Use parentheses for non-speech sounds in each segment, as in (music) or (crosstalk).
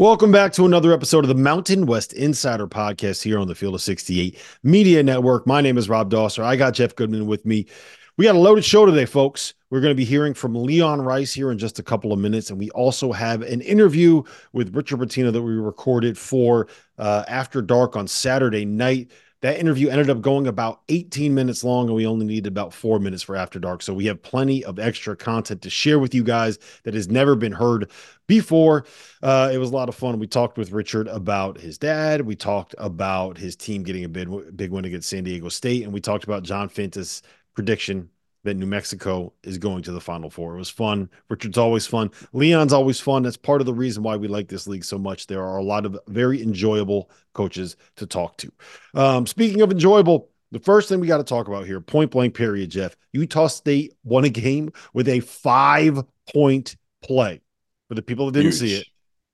Welcome back to another episode of the Mountain West Insider Podcast here on the Field of 68 Media Network. My name is Rob Dauster. I got Jeff Goodman with me. We got a loaded show today, folks. We're going to be hearing from Leon Rice here in just a couple of minutes. And we also have an interview with Richard Pitino that we recorded for uh, After Dark on Saturday night. That interview ended up going about 18 minutes long, and we only needed about four minutes for After Dark. So we have plenty of extra content to share with you guys that has never been heard before. Uh, it was a lot of fun. We talked with Richard about his dad. We talked about his team getting a big, big win against San Diego State, and we talked about John Fanta's prediction that New Mexico is going to the Final Four. It was fun. Richard's always fun. Leon's always fun. That's part of the reason why we like this league so much. There are a lot of very enjoyable coaches to talk to. Um, speaking of enjoyable, the first thing we got to talk about here, point blank period, Jeff. Utah State won a game with a five point play. For the people that didn't Huge. see it,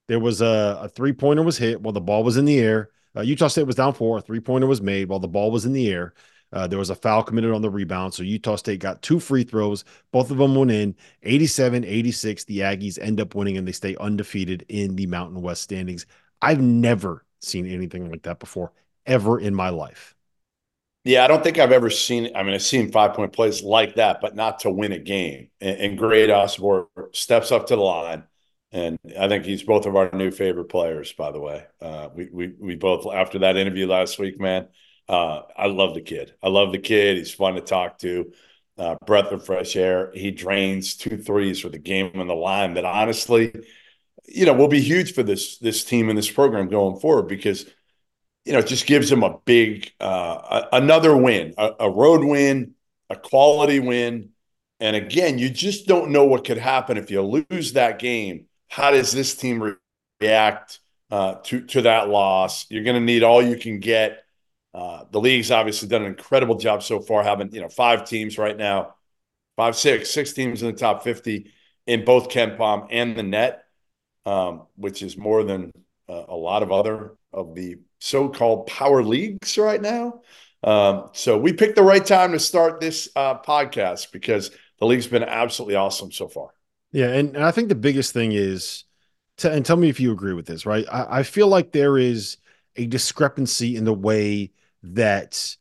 there was a, a three pointer was hit while the ball was in the air. Uh, Utah State was down four. A three pointer was made while the ball was in the air. Uh, there was a foul committed on the rebound. So Utah State got two free throws. Both of them went in 87 86. The Aggies end up winning and they stay undefeated in the Mountain West standings. I've never seen anything like that before, ever in my life. Yeah, I don't think I've ever seen. I mean, I've seen five point plays like that, but not to win a game. And, and Great Osobor steps up to the line, and I think he's both of our new favorite players. By the way, uh, we we we both after that interview last week, man, uh, I love the kid. I love the kid. He's fun to talk to. Uh, breath of fresh air. He drains two threes for the game on the line. That honestly, you know, will be huge for this this team and this program going forward because you know it just gives them a big uh, a, another win, a, a road win, a quality win. And again, you just don't know what could happen if you lose that game. How does this team react uh, to to that loss? You're going to need all you can get uh, the league's obviously done an incredible job so far, having you know five teams right now, five, six, six teams in the top fifty in both KenPom and the net, um, which is more than uh, a lot of other of the so-called power leagues right now. Um, so we picked the right time to start this uh, podcast because the league's been absolutely awesome so far. Yeah, and, and I think the biggest thing is, to, and tell me if you agree with this, right? I, I feel like there is a discrepancy in the way that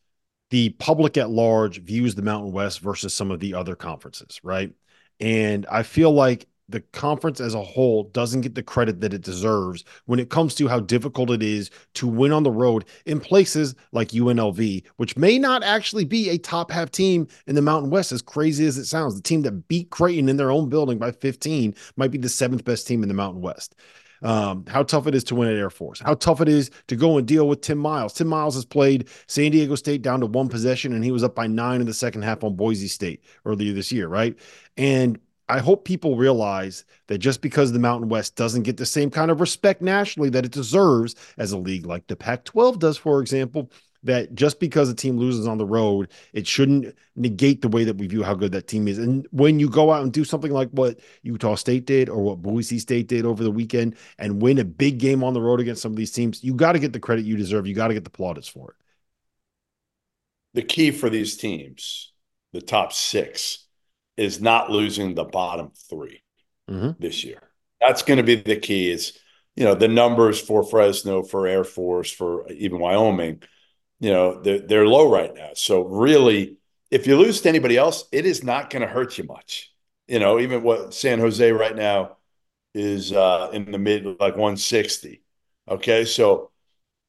the public at large views the Mountain West versus some of the other conferences, right? And I feel like the conference as a whole doesn't get the credit that it deserves when it comes to how difficult it is to win on the road in places like UNLV, which may not actually be a top half team in the Mountain West, as crazy as it sounds. The team that beat Creighton in their own building by 15 might be the seventh best team in the Mountain West um, how tough it is to win at Air Force, how tough it is to go and deal with Tim Miles. Tim Miles has played San Diego State down to one possession, and he was up by nine in the second half on Boise State earlier this year, right? And I hope people realize that just because the Mountain West doesn't get the same kind of respect nationally that it deserves as a league like the Pac 12 does, for example, that just because a team loses on the road, it shouldn't negate the way that we view how good that team is. And when you go out and do something like what Utah State did or what Boise State did over the weekend and win a big game on the road against some of these teams, you got to get the credit you deserve. You got to get the plaudits for it. the key for these teams, the top six, is not losing the bottom 3 mm-hmm. this year. That's going to be the key. Is you know the numbers for Fresno, for Air Force, for even Wyoming, you know they're they're low right now. So really, if you lose to anybody else, it is not going to hurt you much. You know, even what San Jose right now is uh, in the mid like 160. Okay, so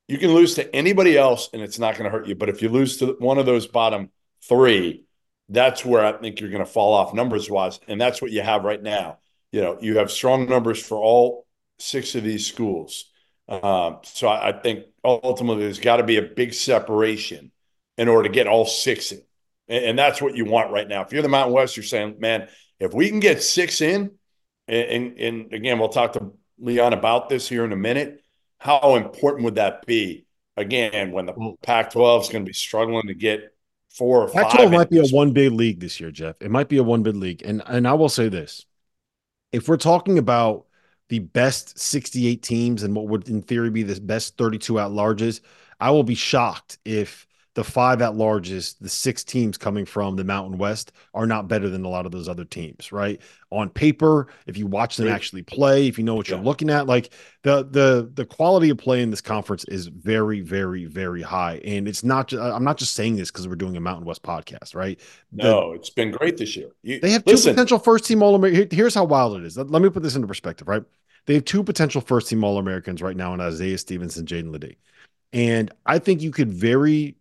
you can lose to anybody else and it's not going to hurt you. But if you lose to one of those bottom three, that's where I think you're going to fall off numbers wise. And that's what you have right now. You know, you have strong numbers for all six of these schools. Um, so I, I, think ultimately there's got to be a big separation in order to get all six in. And, and, that's what you want right now. If you're the Mountain West, you're saying, man, if we can get six in, and, and, and again, we'll talk to Leon about this here in a minute how important would that be? Again, when the Pac-12 is going to be struggling to get four or Pac-12 five. might be a one bid league this year, Jeff. It might be a one bid league, and and I will say this: if we're talking about the best 68 teams and what would in theory be the best 32 at larges, I will be shocked if the five at largest, the six teams coming from the Mountain West are not better than a lot of those other teams, right? On paper, if you watch them actually play, if you know what yeah. you're looking at, like the the the quality of play in this conference is very, very, very high. And it's not just I'm not just saying this because we're doing a Mountain West podcast, right? No, it's been great this year. You, they have two listen. potential first team all American. Here's how wild it is. Let, let me put this into perspective, right? They have two potential first team All Americans right now in Isaiah Stevenson, and Jaedon LeDee. And I think you could very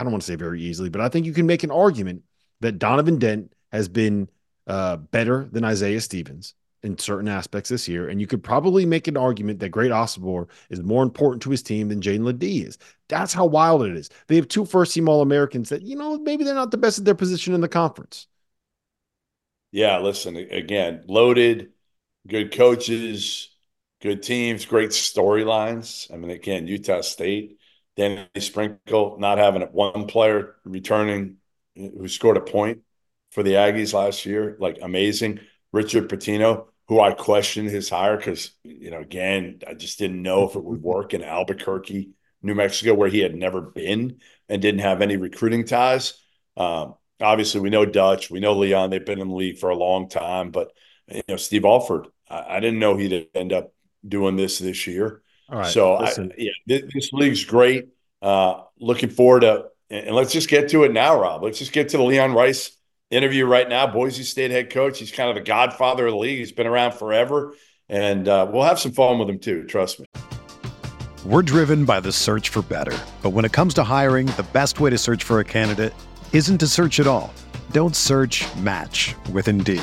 I don't want to say very easily, but I think you can make an argument that Donovan Dent has been uh, better than Isaiah Stevens in certain aspects this year. And you could probably make an argument that Great Osobor is more important to his team than Jaedon LeDee is. That's how wild it is. They have two first team All Americans that, you know, maybe they're not the best at their position in the conference. Yeah, listen, again, loaded, good coaches, good teams, great storylines. I mean, again, Utah State Danny Sprinkle not having one player returning who scored a point for the Aggies last year, like amazing. Richard Pitino, who I questioned his hire because, you know, again, I just didn't know if it would work in Albuquerque, New Mexico, where he had never been and didn't have any recruiting ties. Um, obviously, we know Dutch, we know Leon, they've been in the league for a long time, but, you know, Steve Alford, I, I didn't know he'd end up doing this this year. All right. So I, yeah, this, this, league's great. Uh, looking forward to, and let's just get to it now, Rob. Let's just get to the Leon Rice interview right now. Boise State head coach. He's kind of the godfather of the league. He's been around forever, and uh, we'll have some fun with him too. Trust me. We're driven by the search for better, but when it comes to hiring, the best way to search for a candidate isn't to search at all. Don't search. Match with Indeed.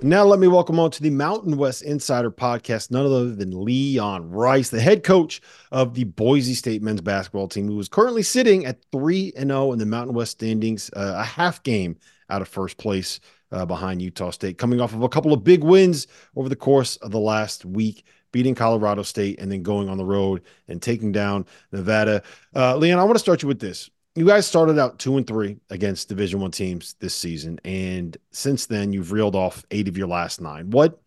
Now, let me welcome on to the Mountain West Insider podcast, none other than Leon Rice, the head coach of the Boise State men's basketball team, who is currently sitting at 3 and 0 in the Mountain West standings, uh, a half game out of first place uh, behind Utah State, coming off of a couple of big wins over the course of the last week beating Colorado State and then going on the road and taking down Nevada. Uh, Leon, I want to start you with this you guys started out two and three against Division One teams this season, and since then you've reeled off eight of your last nine. What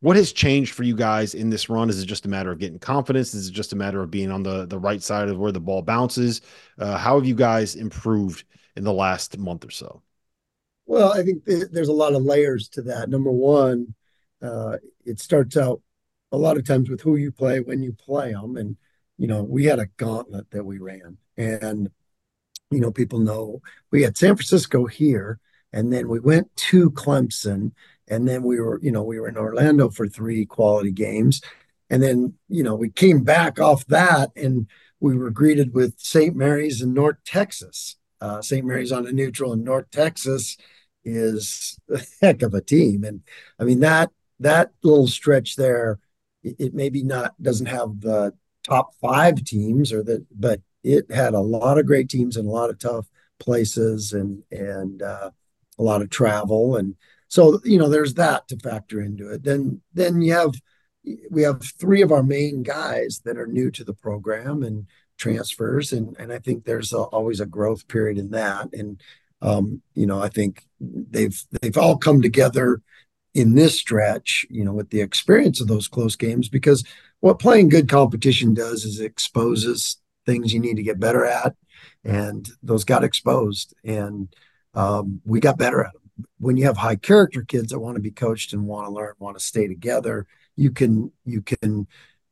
what has changed for you guys in this run? Is it just a matter of getting confidence? Is it just a matter of being on the the right side of where the ball bounces? Uh, how have you guys improved in the last month or so? Well, I think th- there's a lot of layers to that. Number one, uh, it starts out a lot of times with who you play when you play them, and you know we had a gauntlet that we ran, and you know, people know we had San Francisco here, and then we went to Clemson, and then we were, you know, we were in Orlando for three quality games, and then you know we came back off that, and we were greeted with St. Mary's in North Texas. Uh, St. Mary's on a neutral in North Texas is a heck of a team, and I mean that that little stretch there, it, it maybe not doesn't have the top five teams or the but it had a lot of great teams and a lot of tough places and and uh, a lot of travel. And so you know there's that to factor into it. Then then you have we have three of our main guys that are new to the program and transfers. And and I think there's a, always a growth period in that. And um, you know I think they've they've all come together in this stretch you know with the experience of those close games because what playing good competition does is it exposes things you need to get better at, and those got exposed, and um, we got better at them. When you have high character kids that want to be coached and want to learn, want to stay together, you can you can,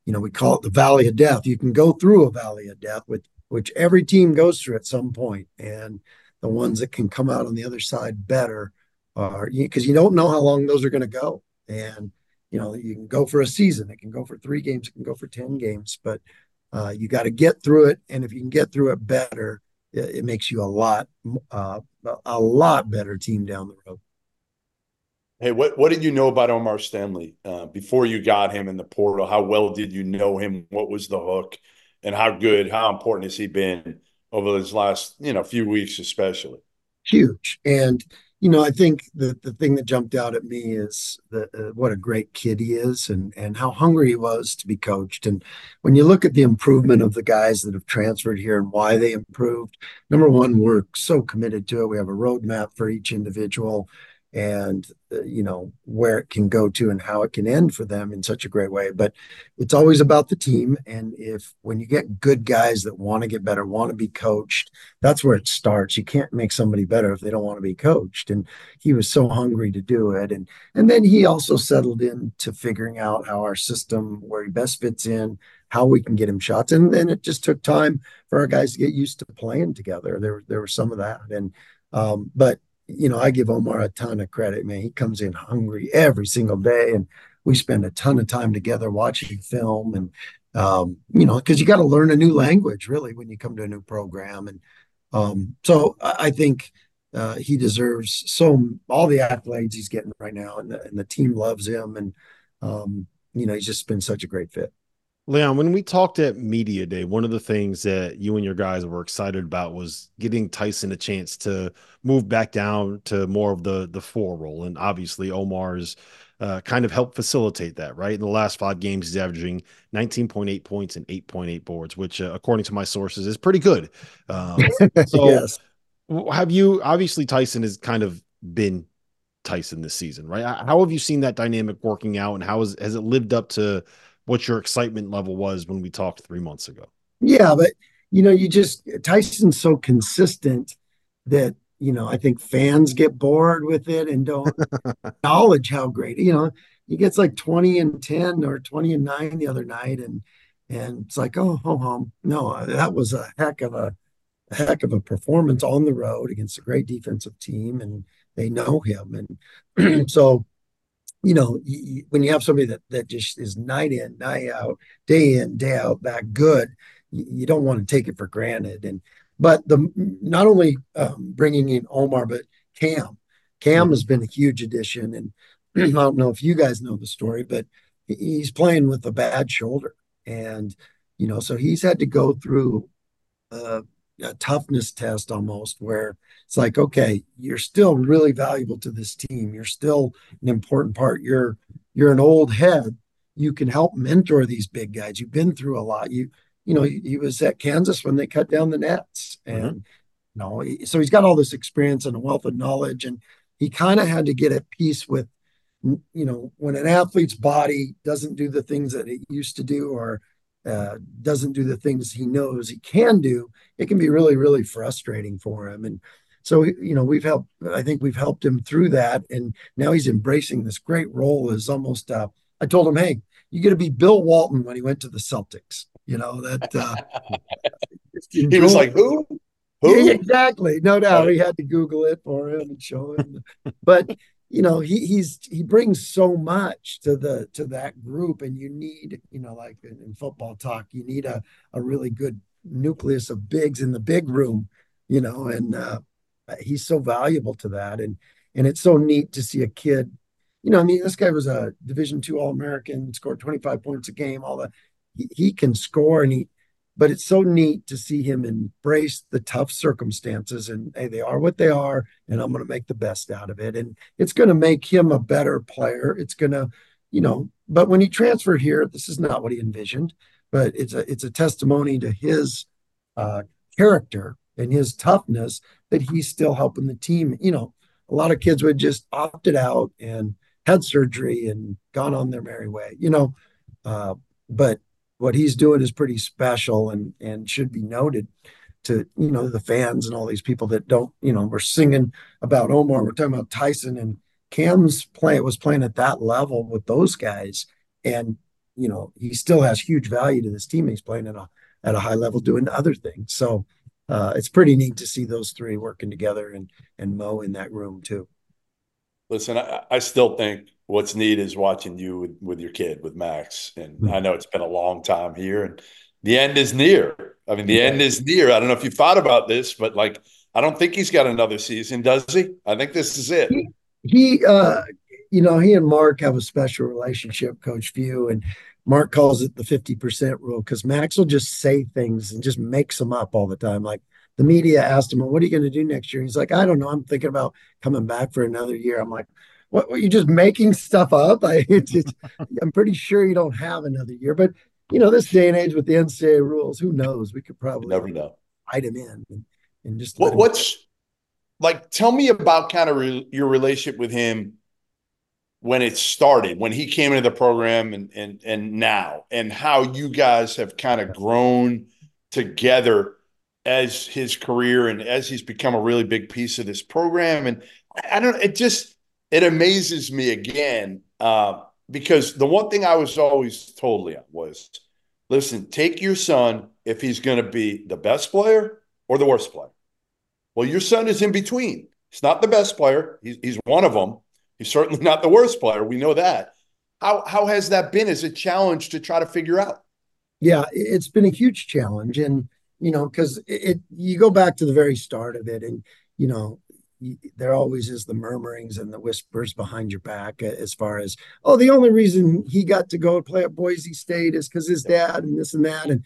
you know, we call it the valley of death. You can go through a valley of death, with which every team goes through at some point, and the ones that can come out on the other side better are because you don't know how long those are going to go, and you know you can go for a season, it can go for three games, it can go for ten games, but uh, you got to get through it, and if you can get through it better, it, it makes you a lot uh, a lot better team down the road. Hey, what what did you know about Omar Stanley uh, before you got him in the portal? How well did you know him? What was the hook, and how good, how important has he been over these last you know few weeks, especially? Huge, and you know, I think the the thing that jumped out at me is the uh, what a great kid he is, and and how hungry he was to be coached. And when you look at the improvement of the guys that have transferred here and why they improved, number one, we're so committed to it. We have a roadmap for each individual and uh, you know where it can go to and how it can end for them in such a great way. But it's always about the team and if when you get good guys that want to get better want to be coached that's where it starts. You can't make somebody better if they don't want to be coached and he was so hungry to do it and and then he also settled into figuring out how our system where he best fits in how we can get him shots and then it just took time for our guys to get used to playing together. There there was some of that and um, but you know, I give Omar a ton of credit, man. He comes in hungry every single day, and we spend a ton of time together watching film, and um, you know, because you got to learn a new language really when you come to a new program, and um, so I, think uh, he deserves so all the accolades he's getting right now, and the, and the team loves him, and um, you know, he's just been such a great fit. Leon, when we talked at Media Day, one of the things that you and your guys were excited about was getting Tyson a chance to move back down to more of the the four role, and obviously Omar's uh, kind of helped facilitate that. Right in the last five games, he's averaging 19.8 points and 8.8 boards, which, uh, according to my sources, is pretty good. Um, (laughs) so, yes. have you obviously Tyson has kind of been Tyson this season, right? How have you seen that dynamic working out, and how has has it lived up to what your excitement level was when we talked three months ago. Yeah, but you know, you just Tyson's so consistent that you know I think fans get bored with it and don't (laughs) acknowledge how great. You know, he gets like twenty and ten or twenty and nine the other night, and and it's like, oh, ho hum. No, that was a heck of a, a heck of a performance on the road against a great defensive team, and they know him, and (clears throat) so you know, when you have somebody that that just is night in, night out, day in, day out, that good, you, you don't want to take it for granted. And but the not only um, bringing in Omar, but Cam, Cam has been a huge addition. And (clears throat) I don't know if you guys know the story, but he's playing with a bad shoulder, and you know, so he's had to go through uh, a toughness test almost where it's like okay you're still really valuable to this team. You're still an important part. You're you're an old head. You can help mentor these big guys. You've been through a lot. You you know he, he was at kansas when they cut down the nets mm-hmm. and You know, so he's got all this experience and a wealth of knowledge, and he kind of had to get at peace with, you know, when an athlete's body doesn't do the things that it used to do or uh, doesn't do the things he knows he can do, it can be really, really frustrating for him. And so, you know, we've helped, I think we've helped him through that. And now he's embracing this great role as almost, uh, I told him, hey, you got to be Bill Walton when he went to the Celtics. You know, that uh, (laughs) he was like, who? Who? Yeah, exactly. No doubt. He had to Google it for him and show him. but you know, he he's he brings so much to the to that group, and you need, you know, like in, in football talk, you need a a really good nucleus of bigs in the big room, you know, and uh, he's so valuable to that, and and it's so neat to see a kid. You know, I mean, this guy was a Division two All American, scored 25 points a game. All the he, he can score, and he but it's so neat to see him embrace the tough circumstances and hey they are what they are and i'm going to make the best out of it. And it's going to make him a better player. It's going to you know but when he transferred here this is not what he envisioned but it's a it's a testimony to his uh, character and his toughness that he's still helping the team. You know a lot of kids would just opted out and had surgery and gone on their merry way you know uh, but what he's doing is pretty special and and should be noted to you know the fans and all these people that don't you know we're singing about Omar we're talking about Tyson and Cam's play was playing at that level with those guys. And you know he still has huge value to this team. He's playing at a at a high level doing other things. So uh, it's pretty neat to see those three working together and and Mo in that room too listen I, I still think what's neat is watching you with, with your kid with Max. And mm-hmm. I know it's been a long time here and the end is near. I mean, the yeah. end is near. I don't know if you thought about this, but like I don't think he's got another season, does he? I think this is it. He, he uh you know, he and Mark have a special relationship, Coach Few, and Mark calls it the 50% rule because Max will just say things and just makes them up all the time. Like the media asked him, well, what are you going to do next year? He's like, I don't know. I'm thinking about coming back for another year. I'm like, what were you just making stuff up? (laughs) I, it's, I'm pretty sure you don't have another year, but you know, this day and age with the NCAA rules, who knows? We could probably never know. Hide him in and, and just what, what's like. Tell me about kind of re- your relationship with him when it started, when he came into the program, and and and now, and how you guys have kind of grown together as his career and as he's become a really big piece of this program. And I don't. It just it amazes me again uh, because the one thing I was always told, Leon, was listen, take your son if he's going to be the best player or the worst player. Well, your son is in between. He's not the best player. He's, he's one of them. He's certainly not the worst player. We know that. How, how has that been as a challenge to try to figure out? Yeah, it's been a huge challenge. And, you know, because it, it, you go back to the very start of it and, you know, there always is the murmurings and the whispers behind your back as far as oh the only reason he got to go play at Boise State is because his dad and this and that and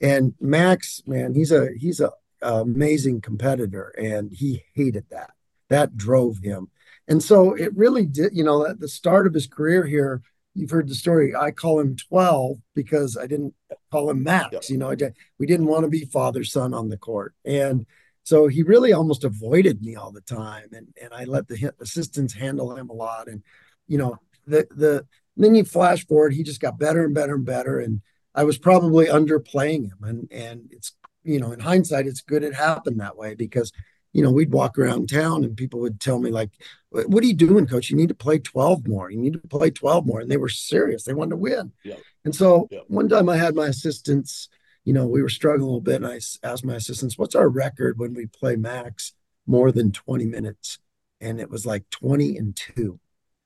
and Max man he's a he's a, a amazing competitor and he hated that. That drove him. And so it really did you know at the start of his career here you've heard the story I call him 12 because I didn't call him Max you know did, we didn't want to be father son on the court and so he really almost avoided me all the time, and and I let the assistants handle him a lot. And you know, the the then you flash forward, he just got better and better and better, and I was probably underplaying him. And and it's you know, in hindsight, it's good it happened that way because you know we'd walk around town and people would tell me like, "What are you doing, coach? You need to play twelve more. You need to play twelve more." And they were serious; they wanted to win. Yeah. And so yeah. one time I had my assistants you know, we were struggling a little bit. And I asked my assistants, what's our record when we play max more than 20 minutes? And it was like 20 and two.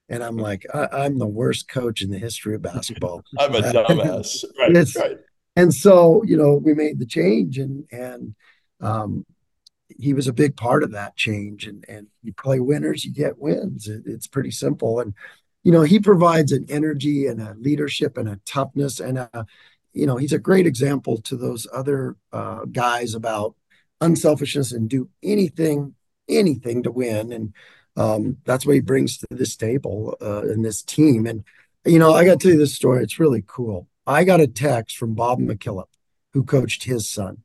And I'm (laughs) like, I, am the worst coach in the history of basketball. (laughs) I'm a (laughs) dumbass. right, right. And so, you know, we made the change and, and, um, he was a big part of that change. And, and you play winners, you get wins. It, it's pretty simple. And, you know, he provides an energy and a leadership and a toughness and a, you know, he's a great example to those other uh, guys about unselfishness and do anything, anything to win. And um, that's what he brings to this table uh, and this team. And, you know, I got to tell you this story. It's really cool. I got a text from Bob McKillop, who coached his son.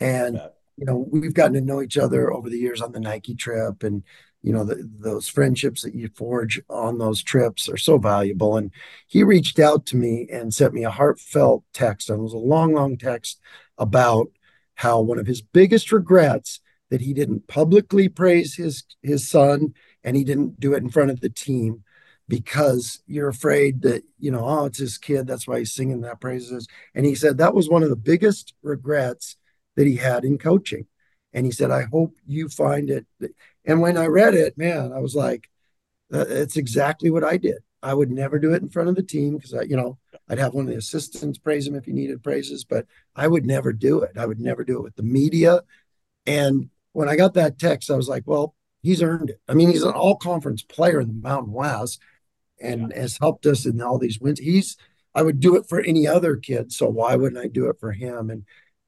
And you know, we've gotten to know each other over the years on the Nike trip, and you know, the, those friendships that you forge on those trips are so valuable. And he reached out to me and sent me a heartfelt text, and it was a long, long text about how one of his biggest regrets that he didn't publicly praise his his son and he didn't do it in front of the team because you're afraid that you know oh it's his kid that's why he's singing that praises and he said that was one of the biggest regrets that he had in coaching and he said i hope you find it and when i read it man i was like uh, it's exactly what i did i would never do it in front of the team because i you know i'd have one of the assistants praise him if he needed praises but i would never do it i would never do it with the media and when i got that text i was like well he's earned it i mean he's an all conference player in the mountain west and yeah. has helped us in all these wins. He's I would do it for any other kid, so why wouldn't I do it for him? And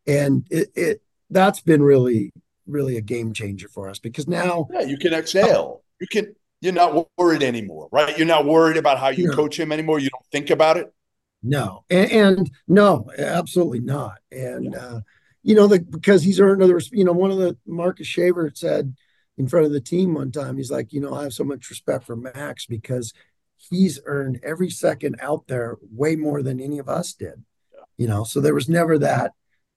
and it, it that's been really really a game changer for us because now yeah, you can exhale. You can you're not worried anymore, right? You're not worried about how you coach him anymore. You don't think about it. No, and, and no, absolutely not. And yeah. uh, you know, the, because he's earned other. You know, one of the Marcus Shaver said in front of the team one time, he's like, you know, I have so much respect for Max because he's earned every second out there way more than any of us did. Yeah. You know, so there was never that.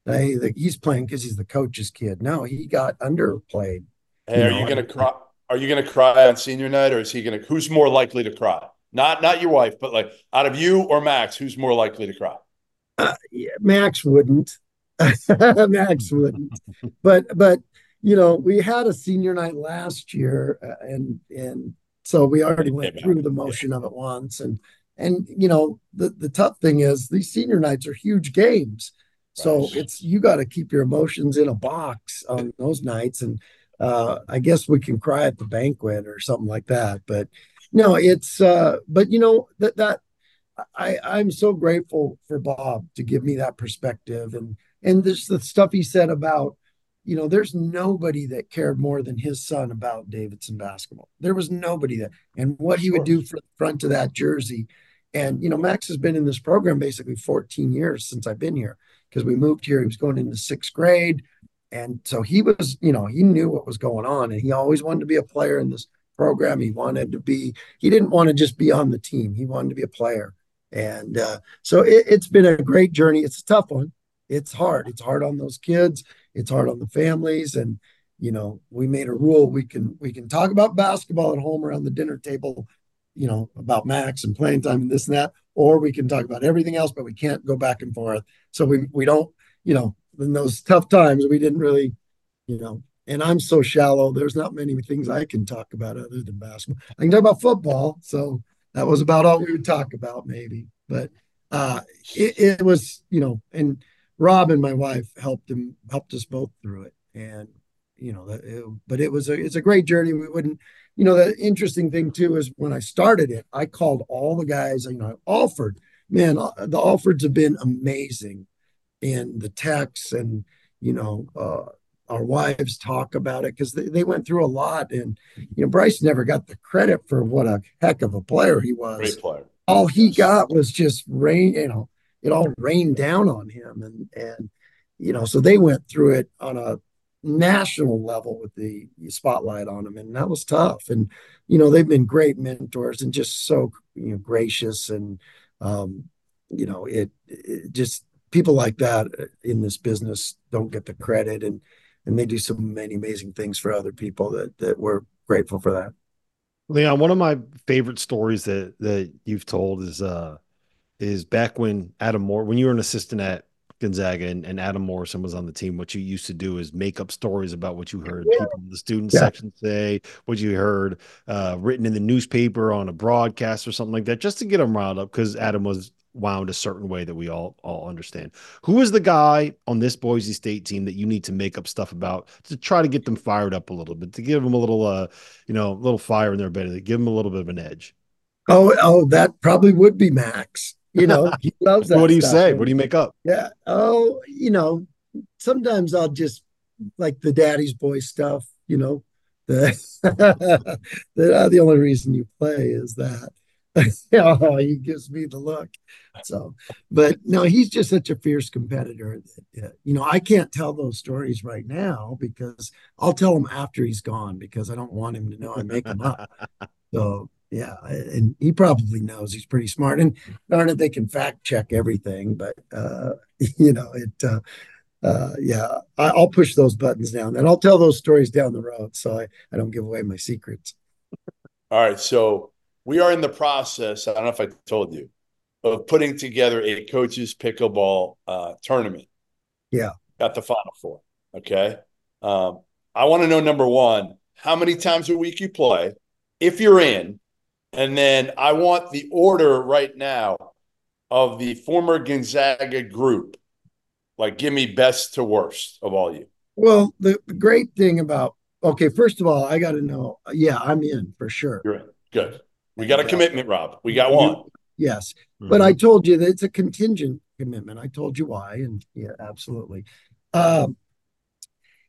Hey, the, he's playing because he's the coach's kid. No, he got underplayed. Hey, you are know? you gonna cry? Are you gonna cry on senior night, or is he gonna? Who's more likely to cry? Not not your wife, but like out of you or Max, who's more likely to cry? Uh, yeah, Max wouldn't. (laughs) Max wouldn't. But but you know, we had a senior night last year, uh, and and so we already went through the motion of it once. And and you know, the, the tough thing is these senior nights are huge games. So right. it's you got to keep your emotions in a box on those nights. And uh, I guess we can cry at the banquet or something like that. But no, it's uh, but you know that that I I'm so grateful for Bob to give me that perspective and and this the stuff he said about you know, there's nobody that cared more than his son about Davidson basketball. There was nobody that, and what he would do for the front of that jersey. And, you know, Max has been in this program basically 14 years since I've been here because we moved here. He was going into sixth grade. And so he was, you know, he knew what was going on and he always wanted to be a player in this program. He wanted to be, he didn't want to just be on the team, he wanted to be a player. And uh, so it, it's been a great journey. It's a tough one. It's hard. It's hard on those kids it's hard on the families and you know we made a rule we can we can talk about basketball at home around the dinner table you know about max and playing time and this and that or we can talk about everything else but we can't go back and forth. So we we don't you know in those tough times we didn't really you know and i'm so shallow there's not many things i can talk about other than basketball. I can talk about football so that was about all we would talk about maybe. But uh it, it was you know and Rob and my wife helped him helped us both through it, and you know, it, but it was a it's a great journey. We wouldn't, you know, the interesting thing too is when I started it, I called all the guys. You know, Alford, man, uh, the Alfords have been amazing in the texts, and you know, uh, our wives talk about it because they, they went through a lot. And you know, Bryce never got the credit for what a heck of a player he was. Great player. All he got was just rain, you know, it all rained down on him and and you know so they went through it on a national level with the spotlight on them and that was tough. And you know they've been great mentors and just so you know gracious and um you know it, it just people like that in this business don't get the credit and and they do so many amazing things for other people that that we're grateful for that. Leon one of my favorite stories that that you've told is uh is back when Adam Moore, when you were an assistant at Gonzaga and, and Adam Morrison was on the team, what you used to do is make up stories about what you heard yeah. people in the student yeah. section say, what you heard uh, written in the newspaper on a broadcast or something like that, just to get them riled up because Adam was wound a certain way that we all all understand. Who is the guy on this Boise State team that you need to make up stuff about to try to get them fired up a little bit, to give them a little uh, you know, a little fire in their belly, to give them a little bit of an edge? Oh, oh, that probably would be Max. You know, he (laughs) loves that. what do you stuff. say? What do you make up? Yeah. Oh, you know, sometimes I'll just like the daddy's boy stuff, you know. The, (laughs) the, uh, the only reason you play is that. (laughs) oh, he gives me the look. So, but no, he's just such a fierce competitor that, uh, you know, I can't tell those stories right now because I'll tell him after he's gone because I don't want him to know I make them up. So, yeah, and he probably knows he's pretty smart. And darn it, they can fact check everything, but uh, (laughs) you know, it. Uh, uh, yeah, I, will push those buttons down, and I'll tell those stories down the road, so I, I don't give away my secrets. All right, so we are in the process. I don't know if I told you of putting together a coaches pickleball uh, tournament. Yeah, got the final four. Okay, um, I want to know number one, how many times a week you play, if you're in, and then I want the order right now of the former Gonzaga group. Like, give me best to worst of all you. Well, the great thing about okay, first of all, I got to know. Yeah, I'm in for sure. You're in. Good. We got a commitment, Rob. We got one. Yes. Mm-hmm. But I told you that it's a contingent commitment. I told you why. And yeah, absolutely. Um,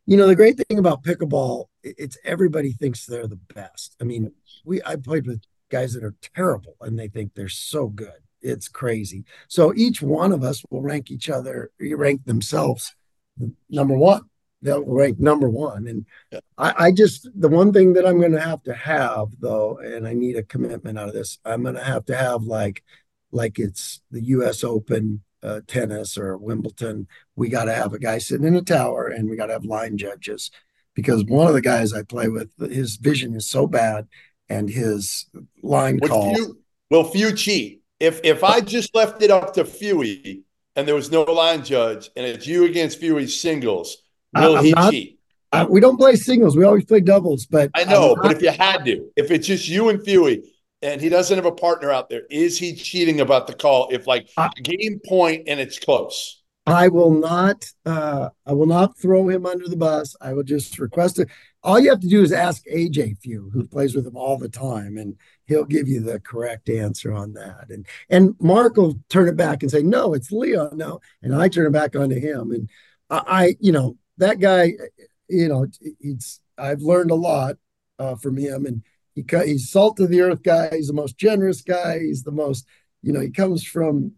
you know, the great thing about pickleball, it's everybody thinks they're the best. I mean, we I played with guys that are terrible and they think they're so good. It's crazy. So each one of us will rank each other, rank themselves number one they'll rank number one. And. I, I, just the one thing that I'm going to have to have though, and I need a commitment out of this. I'm going to have to have like like it's the U.S. Open uh, tennis or Wimbledon. We got to have a guy sitting in a tower, and we got to have line judges because one of the guys I play with, his vision is so bad, and his line Would call. Few, will few cheat? If if I just left it up to Fewy and there was no line judge, and it's you against Fewy singles Will I'm he not, cheat? Uh, we don't play singles. We always play doubles. But I know. but if you had to, if it's just you and Fewy, and he doesn't have a partner out there, is he cheating about the call? If like I, game point and it's close. I will not. Uh, I will not throw him under the bus. I will just request it. All you have to do is ask AJ Few, who plays with him all the time, and he'll give you the correct answer on that. And and Mark will turn it back and say, "No, it's Leon." No, and I turn it back onto him. And I, I you know, that guy, you know, it's I've learned a lot uh, from him, and he he's salt of the earth guy. He's the most generous guy. He's the most, you know, he comes from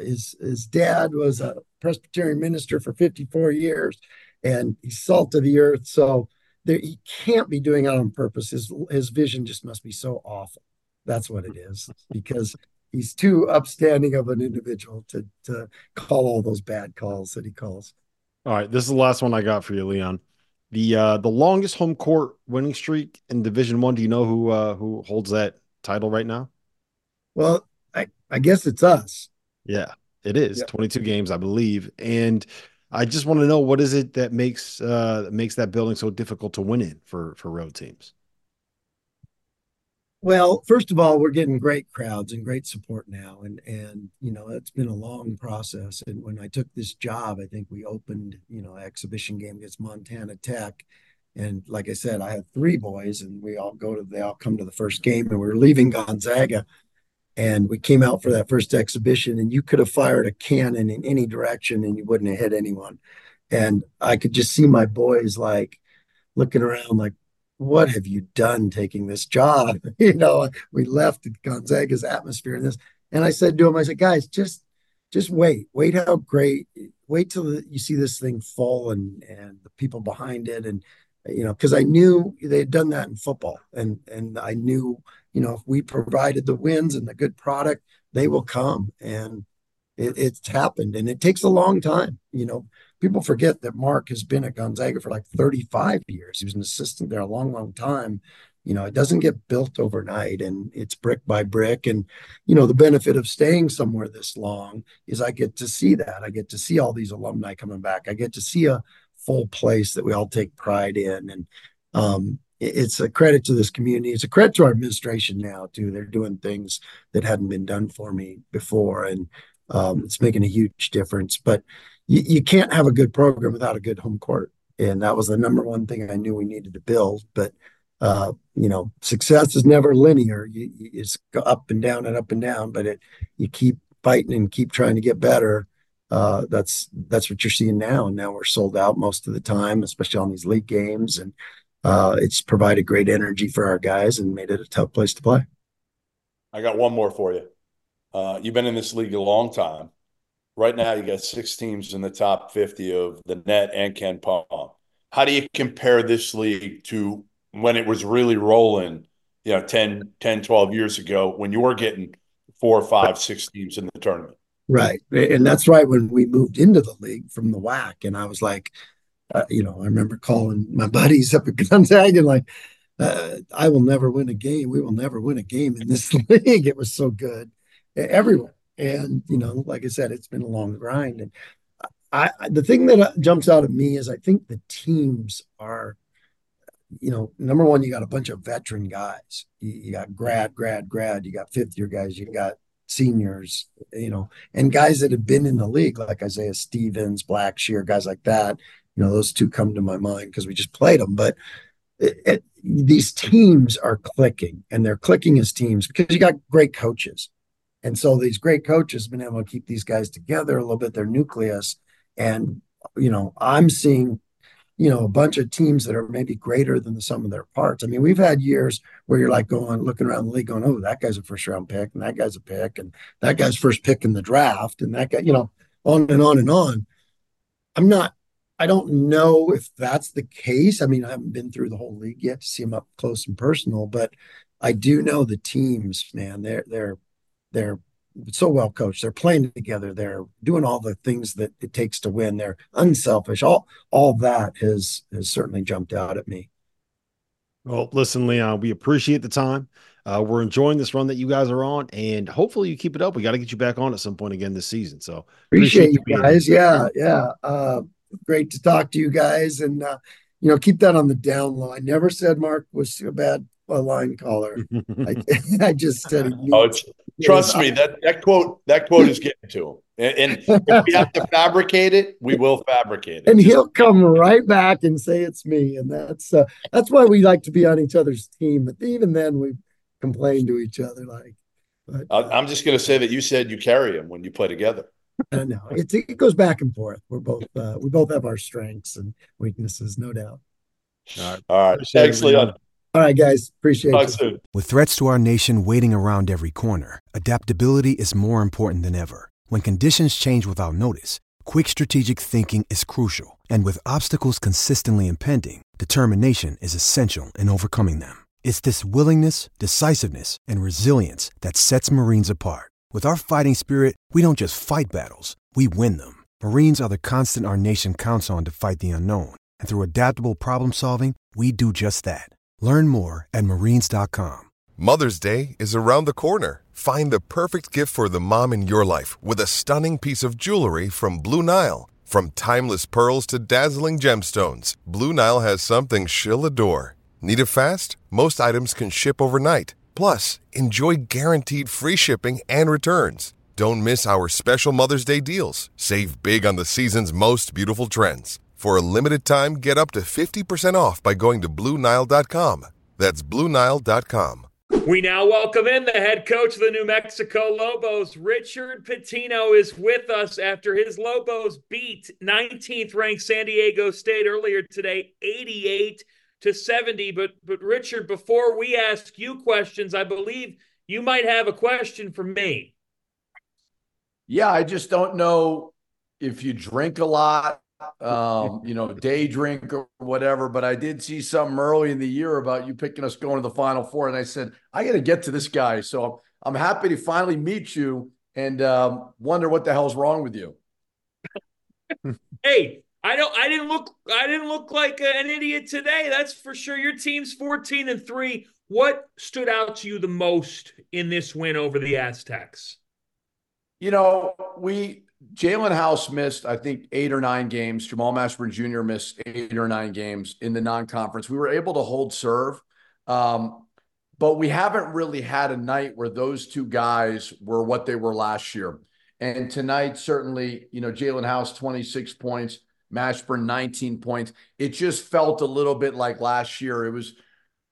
his his dad was a Presbyterian minister for 54 years, and he's salt of the earth. So there, he can't be doing it on purpose. His his vision just must be so awful. That's what it is because he's too upstanding of an individual to to call all those bad calls that he calls. All right, this is the last one I got for you, Leon. The uh the longest home court winning streak in Division One. Do you know who uh who holds that title right now? Well, I I guess it's us. Yeah, it is. Yeah. 22 games, I believe. And I just want to know what is it that makes uh makes that building so difficult to win in for for road teams? Well, first of all, we're getting great crowds and great support now, and and you know it's been a long process. And when I took this job, I think we opened you know exhibition game against Montana Tech, and like I said, I had three boys, and we all go to they all come to the first game, and we are leaving Gonzaga, and we came out for that first exhibition, and you could have fired a cannon in any direction, and you wouldn't have hit anyone, and I could just see my boys like looking around like what have you done taking this job? (laughs) you know, we left Gonzaga's atmosphere and this. And I said to him, I said, guys, just just wait, wait how great, wait till you see this thing fall and and the people behind it. And you know, because I knew they had done that in football. And and I knew, you know, if we provided the wins and the good product, they will come. And it, it's happened. And it takes a long time, you know people forget that Mark has been at Gonzaga for like 35 years. He was an assistant there a long, long time. You know, it doesn't get built overnight and it's brick by brick. And, you know, the benefit of staying somewhere this long is I get to see that. I get to see all these alumni coming back. I get to see a full place that we all take pride in. And um, it's a credit to this community. It's a credit to our administration now, too. They're doing things that hadn't been done for me before. And um, it's making a huge difference. But you, you can't have a good program without a good home court. And that was the number one thing I knew we needed to build. But uh, you know, success is never linear. You, it's up and down and up and down, but it you keep fighting and keep trying to get better. Uh, that's that's what you're seeing now. And now we're sold out most of the time, especially on these league games, and uh, it's provided great energy for our guys and made it a tough place to play. I got one more for you. Uh, you've been in this league a long time. Right now, you got six teams in the top 50 of the net and KenPom. How do you compare this league to when it was really rolling, you know, 10, 10, 12 years ago when you were getting four, five, six teams in the tournament? Right. And that's right when we moved into the league from the WAC. And I was like, uh, you know, I remember calling my buddies up at (laughs) Gonzaga and like, uh, I will never win a game. We will never win a game in this (laughs) league. It was so good everyone. And, you know, like I said, it's been a long grind. And I, I the thing that uh, jumps out at me is I think the teams are, you know, number one, you got a bunch of veteran guys. You, you got grad, grad, grad. You got fifth year guys. You got seniors, you know, and guys that have been in the league, like Isaiah Stevens, Blackshear, guys like that. You know, those two come to my mind because we just played them. But it, it, these teams are clicking, and they're clicking as teams because you got great coaches. And so these great coaches have been able to keep these guys together a little bit, their nucleus. And, you know, I'm seeing you know, a bunch of teams that are maybe greater than the sum of their parts. I mean, we've had years where you're like going, looking around the league, going, oh, that guy's a first round pick, and that guy's a pick, and that guy's first pick in the draft, and that guy, you know, on and on and on. I'm not, I don't know if that's the case. I mean, I haven't been through the whole league yet to see them up close and personal, but I do know the teams, man, they're, they're, they're so well coached. They're playing together. They're doing all the things that it takes to win. They're unselfish. All all that has has certainly jumped out at me. Well, listen, Leon, we appreciate the time. Uh, we're enjoying this run that you guys are on, and hopefully you keep it up. We got to get you back on at some point again this season. So appreciate, appreciate you guys. Yeah, yeah. Uh, great to talk to you guys, and uh, you know, keep that on the down low. I never said Mark was a bad a line caller. I, (laughs) (laughs) I, just said. Oh, trust me that that quote that quote is getting to him. And, and if we have to fabricate it, we will fabricate it. And he'll come right back and say it's me, and that's uh, that's why we like to be on each other's team. But even then, we complain to each other. Like, but, I'm just going to say that you said you carry him when you play together. I know it, it goes back and forth. We're both uh, we both have our strengths and weaknesses, no doubt. All right, all right. Thanks, Leon. All right, guys. Appreciate Talk it. Soon. With threats to our nation waiting around every corner, adaptability is more important than ever. When conditions change without notice, quick strategic thinking is crucial. And with obstacles consistently impending, determination is essential in overcoming them. It's this willingness, decisiveness, and resilience that sets Marines apart. With our fighting spirit, we don't just fight battles, we win them. Marines are the constant our nation counts on to fight the unknown. And through adaptable problem solving, we do just that. Learn more at marines.com. Mother's Day is around the corner. Find the perfect gift for the mom in your life with a stunning piece of jewelry from Blue Nile. From timeless pearls to dazzling gemstones, Blue Nile has something she'll adore. Need it fast? Most items can ship overnight. Plus, enjoy guaranteed free shipping and returns. Don't miss our special Mother's Day deals. Save big on the season's most beautiful trends. For a limited time, get up to 50% off by going to Bluenile.com. That's Bluenile.com. We now welcome in the head coach of the New Mexico Lobos. Richard Pitino is with us after his Lobos beat 19th ranked San Diego State earlier today, 88 to 70. But but Richard, before we ask you questions, I believe you might have a question for me. Yeah, I just don't know if you drink a lot um, you know, day drink or whatever. But I did see something early in the year about you picking us going to the Final Four, and I said I got to get to this guy. So I'm happy to finally meet you, and um, wonder what the hell's wrong with you. hey, I don't. I didn't look. I didn't look like an idiot today. That's for sure. Your team's 14 and three. What stood out to you the most in this win over the Aztecs? You know, we Jalen House missed, I think, eight or nine games. Jamal Mashburn Jr. missed eight or nine games in the non-conference. We were able to hold serve, um, but we haven't really had a night where those two guys were what they were last year. And tonight, certainly, you know, Jalen House 26 points, Mashburn 19 points. It just felt a little bit like last year. It was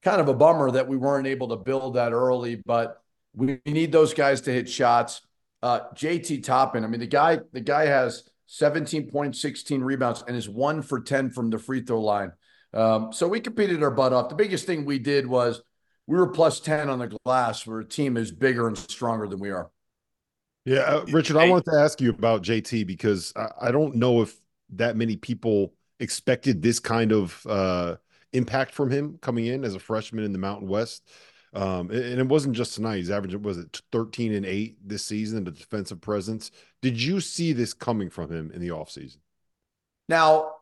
kind of a bummer that we weren't able to build that early, but we need those guys to hit shots. Uh, JT Toppin, I mean, the guy, the guy has 17 points, 16 rebounds, and is one for 10 from the free throw line. Um, so we competed our butt off. The biggest thing we did was we were plus 10 on the glass. We're a team is bigger and stronger than we are. Yeah, uh, Richard, I wanted to ask you about JT because I, I, don't know if that many people expected this kind of uh, impact from him coming in as a freshman in the Mountain West. Um, and it wasn't just tonight. He's averaging was it 13 and 8 this season, in the defensive presence. Did you see this coming from him in the offseason? Now,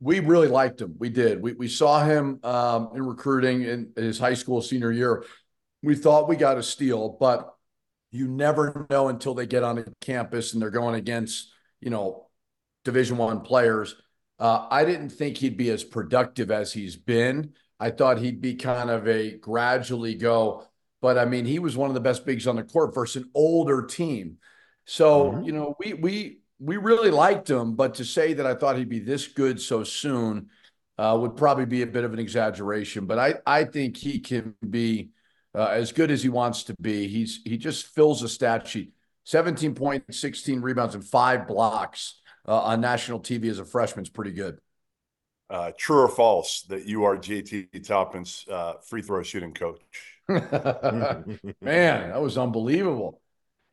we really liked him. We did. We we saw him um, in recruiting in his high school senior year. We thought we got a steal, but you never know until they get on the campus and they're going against you know Division One players. Uh, I didn't think he'd be as productive as he's been. I thought he'd be kind of a gradually go, but I mean, he was one of the best bigs on the court versus an older team. So mm-hmm. you know, we we we really liked him, but to say that I thought he'd be this good so soon uh, would probably be a bit of an exaggeration. But I I think he can be uh, as good as he wants to be. He's he just fills a stat sheet: seventeen point, sixteen rebounds, and five blocks uh, on national TV as a freshman is pretty good. Uh, true or false that you are JT Toppin's uh, free throw shooting coach? (laughs) Man, that was unbelievable.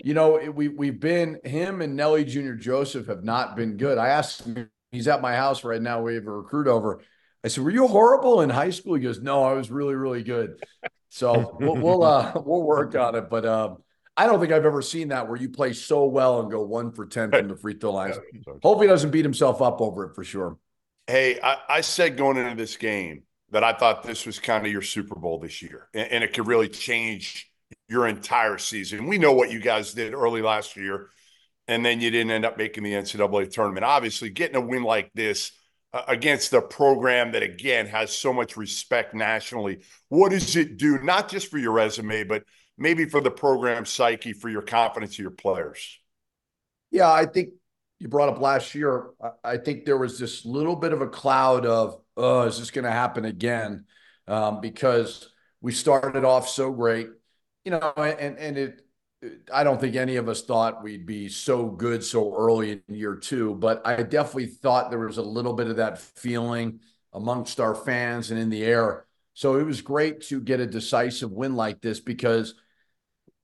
You know, we we've been him and Nelly Jr. Joseph have not been good. I asked him, he's at my house right now. We have a recruit over. I said, "Were you horrible in high school?" He goes, "No, I was really, really good." So we'll we'll, uh, (laughs) we'll work on it. But um, I don't think I've ever seen that where you play so well and go one for ten from the free throw line. (laughs) Hope he doesn't beat himself up over it for sure. Hey, I, I said going into this game that I thought this was kind of your Super Bowl this year, and, and it could really change your entire season. We know what you guys did early last year, and then you didn't end up making the NCAA tournament. Obviously, getting a win like this uh, against a program that, again, has so much respect nationally, what does it do, not just for your resume, but maybe for the program psyche, for your confidence of your players? Yeah, I think you brought up last year. I think there was this little bit of a cloud of, oh, is this going to happen again? Um, because we started off so great you know, and and it, I don't think any of us thought we'd be so good so early in year two, but I definitely thought there was a little bit of that feeling amongst our fans and in the air. So it was great to get a decisive win like this because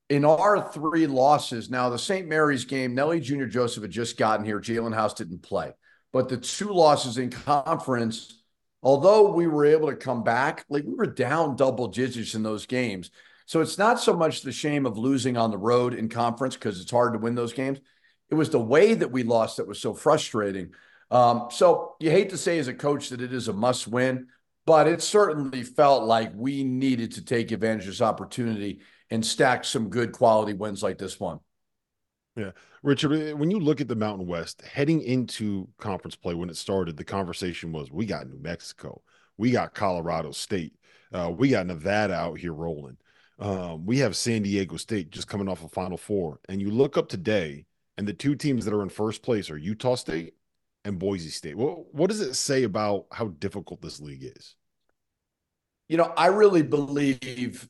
in our three losses, now the St. Mary's game, Nelly Jr. Joseph had just gotten here. Jalen House didn't play. But the two losses in conference, although we were able to come back, like we were down double digits in those games. So it's not so much the shame of losing on the road in conference because it's hard to win those games. It was the way that we lost that was so frustrating. Um, so you hate to say as a coach that it is a must win, but it certainly felt like we needed to take advantage of this opportunity and stack some good quality wins like this one. Yeah. Richard, eh, when you look at the Mountain West heading into conference play, when it started, the conversation was we got New Mexico, we got Colorado State, uh, we got Nevada out here rolling. Um, we have San Diego State just coming off a Final Four, and you look up today, and the two teams that are in first place are Utah State and Boise State. Well, what does it say about how difficult this league is? You know, I really believe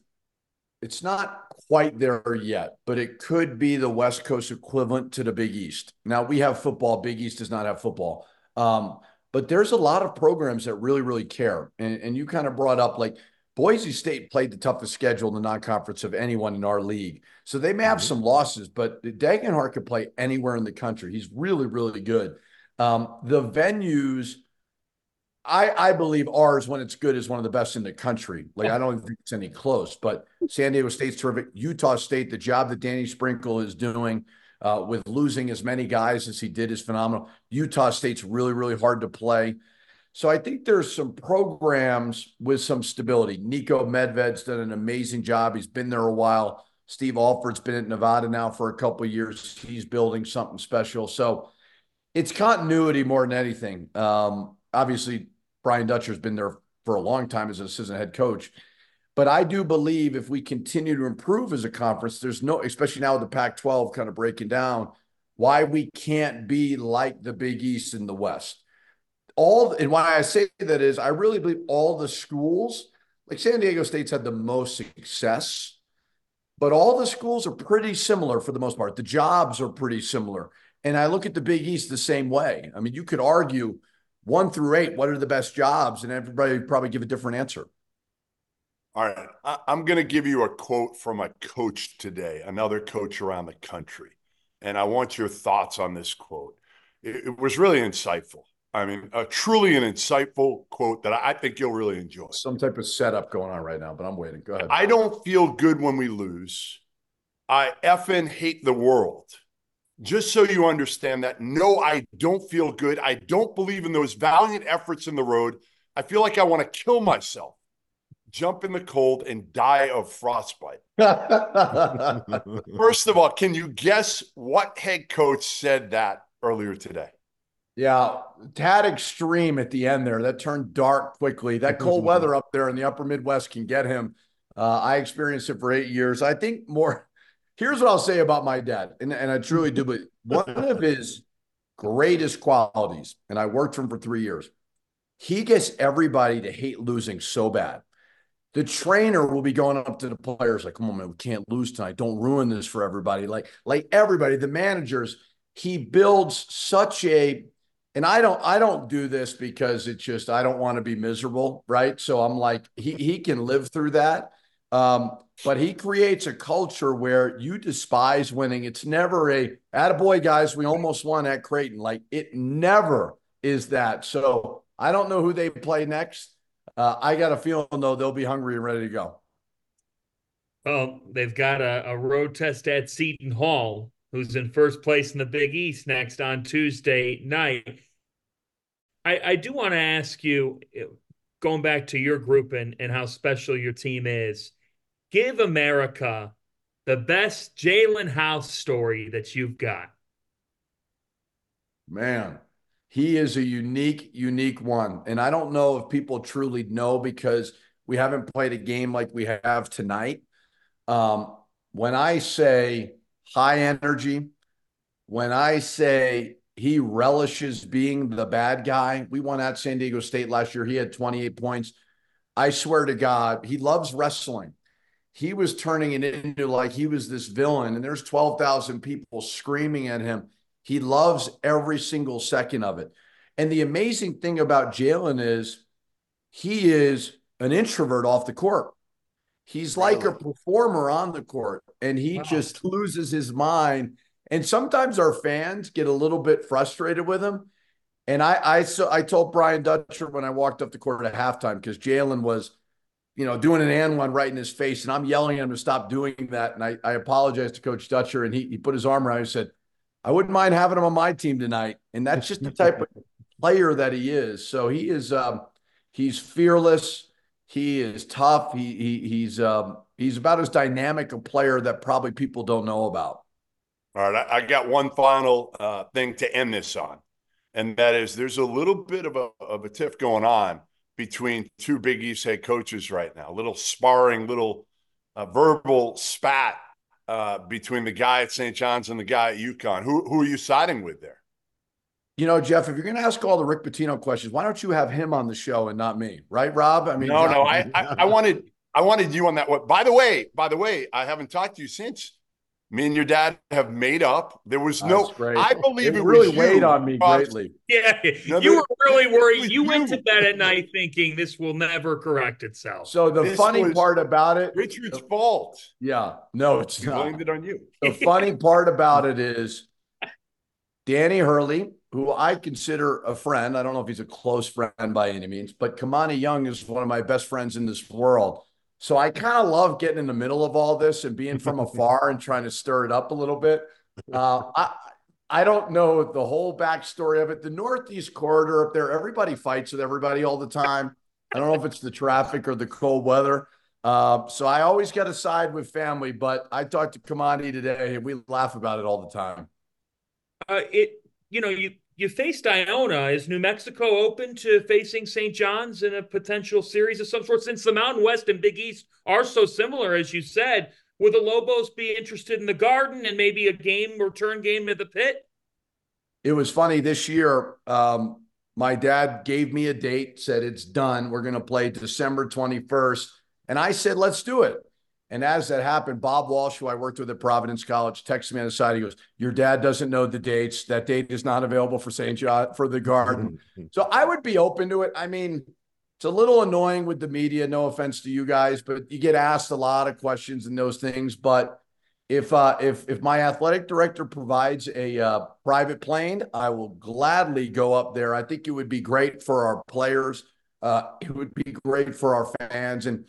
it's not quite there yet, but it could be the West Coast equivalent to the Big East. Now we have football. Big East does not have football. Um, but there's a lot of programs that really, really care. And, and you kind of brought up like Boise State played the toughest schedule in the non-conference of anyone in our league. So they may have mm-hmm. some losses, but Degenhart could play anywhere in the country. He's really, really good. Um, the venues, I, I believe ours, when it's good, is one of the best in the country. Like, I don't think it's any close, but San Diego State's terrific. Utah State, the job that Danny Sprinkle is doing uh, with losing as many guys as he did is phenomenal. Utah State's really, really hard to play. So I think there's some programs with some stability. Niko Medved's done an amazing job. He's been there a while. Steve Alford's been at Nevada now for a couple years. He's building something special. So it's continuity more than anything. Um, obviously, Brian Dutcher's been there for a long time as an assistant head coach. But I do believe if we continue to improve as a conference, there's no, especially now with the Pac 12 kind of breaking down, why we can't be like the Big East in the West all and why I say that is I really believe all the schools, like San Diego State's had the most success, but all the schools are pretty similar for the most part. The jobs are pretty similar. And I look at the Big East the same way. I mean, you could argue one through eight, what are the best jobs? And everybody probably give a different answer. All right. I, am going to give you a quote from a coach today, another coach around the country. And I want your thoughts on this quote. It, it was really insightful. I mean, a truly an insightful quote that I think you'll really enjoy. Some type of setup going on right now, but I'm waiting. Go ahead. I don't feel good when we lose. I effing hate the world. Just so you understand that, no, I don't feel good. I don't believe in those valiant efforts in the road. I feel like I want to kill myself jump in the cold and die of frostbite. (laughs) First of all, can you guess what head coach said that earlier today? Yeah, tad extreme at the end there. That turned dark quickly. That (laughs) cold weather up there in the upper Midwest can get him. Uh, I experienced it for eight years. I think more. Here's what I'll say about my dad, and, and I truly do. But one of his greatest qualities, and I worked for him for three years, he gets everybody to hate losing so bad the trainer will be going up to the players like, come on, man, we can't lose tonight. Don't ruin this for everybody. Like, like everybody, the managers, he builds such a and I don't I don't do this because it's just I don't want to be miserable, right? So I'm like, he he can live through that. Um, but he creates a culture where you despise winning. It's never a attaboy, guys, we almost won at Creighton. Like it never is that. So I don't know who they play next. Uh, I got a feeling though they'll be hungry and ready to go. Well, they've got a, a road test at Seton Hall, who's in first place in the Big East next on Tuesday night. I, I do want to ask you, going back to your group and, and how special your team is, give America the best Jalen House story that you've got. Man, he is a unique, unique one. And I don't know if people truly know because we haven't played a game like we have tonight. Um, when I say high energy, when I say he relishes being the bad guy, we won at San Diego State last year. He had 28 points. I swear to God, he loves wrestling. He was turning it into like he was this villain, and there's 12,000 people screaming at him he loves every single second of it. And the amazing thing about Jalen is he is an introvert off the court. He's like a performer on the court and he wow. just loses his mind. And sometimes our fans get a little bit frustrated with him. And I I so I told Brian Dutcher when I walked up the court at halftime because Jalen was, you know, doing an and one right in his face. And I'm yelling at him to stop doing that. And I, I apologized to Coach Dutcher and he, he put his arm around me and said, I wouldn't mind having him on my team tonight. And that's just the type of player that he is. So he is um, he's fearless. He is tough. He, he he's um, he's about as dynamic a player that probably people don't know about. All right, I, I got one final uh, thing to end this on, and that is there's a little bit of a of a tiff going on between two Big East head coaches right now. A little sparring, little uh, verbal spat uh, between the guy at St. John's and the guy at UConn? Who who are you siding with there? You know, Jeff, if you're going to ask all the Rick Pitino questions, why don't you have him on the show and not me? Right, Rob? I mean, no, no, I, I, I (laughs) wanted I wanted you on that one. By the way, by the way, I haven't talked to you since. Me and your dad have made up. There was no. I believe it, it really weighed on me greatly. Yeah, no, you were really worried. You went to bed at night thinking this will never correct itself. So the this funny part about it, Richard's fault. Yeah, no, it's he not. blamed it on you. The funny (laughs) part about it is Danny Hurley, who I consider a friend. I don't know if he's a close friend by any means, but Kimani Young is one of my best friends in this world. So I kind of love getting in the middle of all this and being from (laughs) afar and trying to stir it up a little bit. Uh, I I don't know the whole backstory of it. The Northeast corridor up there, everybody fights with everybody all the time. I don't know if it's the traffic or the cold weather. Uh, so I always got to side with family, but I talked to Kimani today and we laugh about it all the time. Uh, it, you know, you you faced Iona. Is New Mexico open to facing St. John's in a potential series of some sort? Since the Mountain West and Big East are so similar, as you said, would the Lobos be interested in the Garden and maybe a game return game at the Pit? It was funny this year. Um, my dad gave me a date, said it's done. We're going to play December 21st. And I said, let's do it. And as that happened, Bob Walsh, who I worked with at Providence College, texted me on the side. He goes, "Your dad doesn't know the dates. That date is not available for St. John for the Garden." (laughs) so I would be open to it. I mean, it's a little annoying with the media. No offense to you guys, but you get asked a lot of questions and those things. But if uh, if if my athletic director provides a uh, private plane, I will gladly go up there. I think it would be great for our players. Uh, it would be great for our fans, and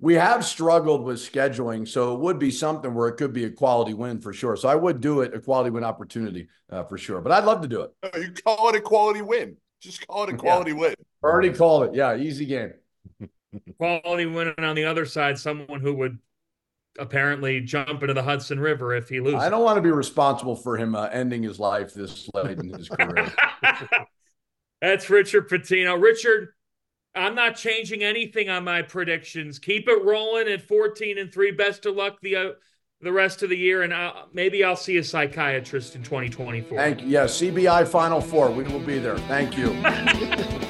we have struggled with scheduling, so it would be something where it could be a quality win for sure. So I would do it, a quality win opportunity uh, for sure. But I'd love to do it. You call it a quality win. Just call it a quality Yeah. win. Already called it. Yeah, easy game. (laughs) Quality win, and on the other side, someone who would apparently jump into the Hudson River if he loses. I don't want to be responsible for him uh, ending his life this late in his career. (laughs) That's Richard Pitino. Richard, I'm not changing anything on my predictions. Keep it rolling at 14 and three. Best of luck the uh, the rest of the year, and I'll, maybe I'll see a psychiatrist in 2024. Thank you. Yeah, CBI Final Four. We will be there. Thank you. (laughs)